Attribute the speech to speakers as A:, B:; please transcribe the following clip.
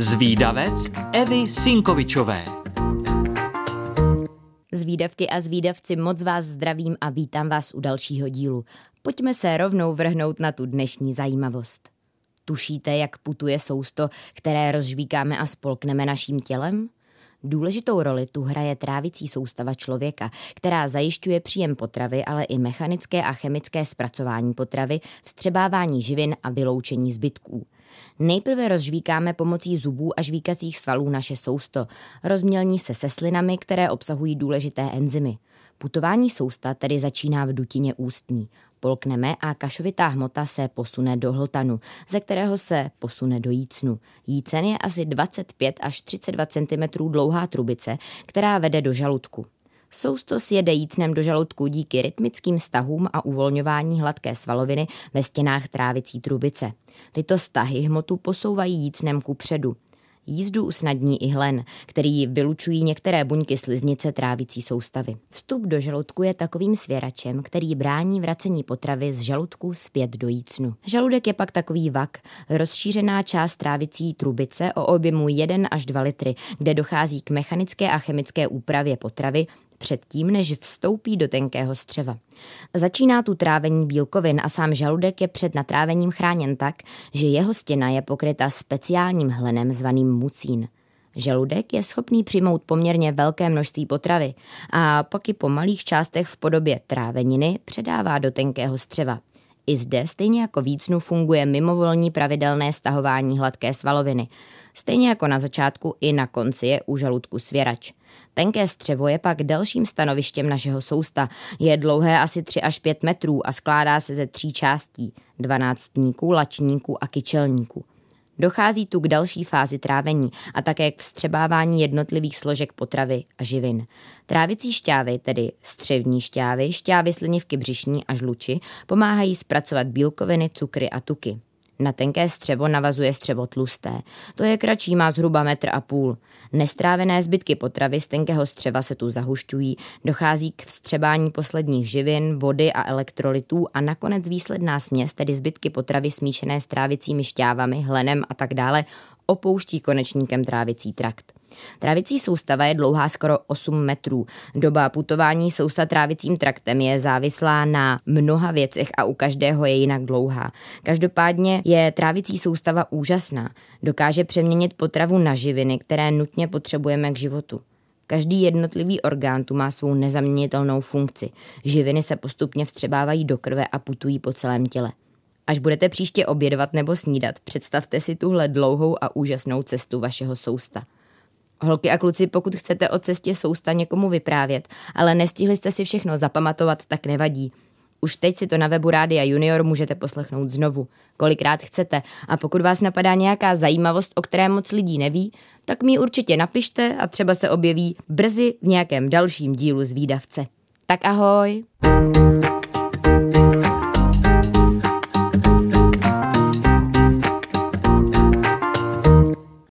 A: Zvídavec Evy Sinkovičové.
B: Zvídavky a zvídavci moc vás zdravím a vítám vás u dalšího dílu. Pojďme se rovnou vrhnout na tu dnešní zajímavost. Tušíte, jak putuje sousto, které rozžvíkáme a spolkneme naším tělem? Důležitou roli tu hraje trávicí soustava člověka, která zajišťuje příjem potravy, ale i mechanické a chemické zpracování potravy, vstřebávání živin a vyloučení zbytků. Nejprve rozžvíkáme pomocí zubů a žvíkacích svalů naše sousto. Rozmělní se se slinami, které obsahují důležité enzymy. Putování sousta tedy začíná v dutině ústní. Polkneme a kašovitá hmota se posune do hltanu, ze kterého se posune do jícnu. Jícen je asi 25 až 32 cm dlouhá trubice, která vede do žaludku. Sousto sjede jícnem do žaludku díky rytmickým stahům a uvolňování hladké svaloviny ve stěnách trávicí trubice. Tyto stahy hmotu posouvají jícnem ku předu. Jízdu usnadní i hlen, který vylučují některé buňky sliznice trávicí soustavy. Vstup do žaludku je takovým svěračem, který brání vracení potravy z žaludku zpět do jícnu. Žaludek je pak takový vak, rozšířená část trávicí trubice o objemu 1 až 2 litry, kde dochází k mechanické a chemické úpravě potravy, předtím, než vstoupí do tenkého střeva. Začíná tu trávení bílkovin a sám žaludek je před natrávením chráněn tak, že jeho stěna je pokryta speciálním hlenem zvaným mucín. Žaludek je schopný přijmout poměrně velké množství potravy a pak i po malých částech v podobě tráveniny předává do tenkého střeva. I zde, stejně jako vícnu, funguje mimovolní pravidelné stahování hladké svaloviny. Stejně jako na začátku, i na konci je u žaludku svěrač. Tenké střevo je pak delším stanovištěm našeho sousta. Je dlouhé asi 3 až 5 metrů a skládá se ze tří částí, dvanáctníků, lačníků a kyčelníků. Dochází tu k další fázi trávení a také k vstřebávání jednotlivých složek potravy a živin. Trávicí šťávy, tedy střevní šťávy, šťávy slinivky břišní a žluči, pomáhají zpracovat bílkoviny, cukry a tuky. Na tenké střevo navazuje střevo tlusté. To je kratší, má zhruba metr a půl. Nestrávené zbytky potravy z tenkého střeva se tu zahušťují, dochází k vstřebání posledních živin, vody a elektrolytů a nakonec výsledná směs, tedy zbytky potravy smíšené s trávicími šťávami, hlenem a tak dále, opouští konečníkem trávicí trakt. Trávicí soustava je dlouhá skoro 8 metrů. Doba putování sousta trávicím traktem je závislá na mnoha věcech a u každého je jinak dlouhá. Každopádně je trávicí soustava úžasná. Dokáže přeměnit potravu na živiny, které nutně potřebujeme k životu. Každý jednotlivý orgán tu má svou nezaměnitelnou funkci. Živiny se postupně vstřebávají do krve a putují po celém těle. Až budete příště obědvat nebo snídat, představte si tuhle dlouhou a úžasnou cestu vašeho sousta. Holky a kluci, pokud chcete o cestě sousta někomu vyprávět, ale nestihli jste si všechno zapamatovat, tak nevadí. Už teď si to na webu Rádia Junior můžete poslechnout znovu, kolikrát chcete. A pokud vás napadá nějaká zajímavost, o které moc lidí neví, tak mi určitě napište a třeba se objeví brzy v nějakém dalším dílu z výdavce. Tak ahoj!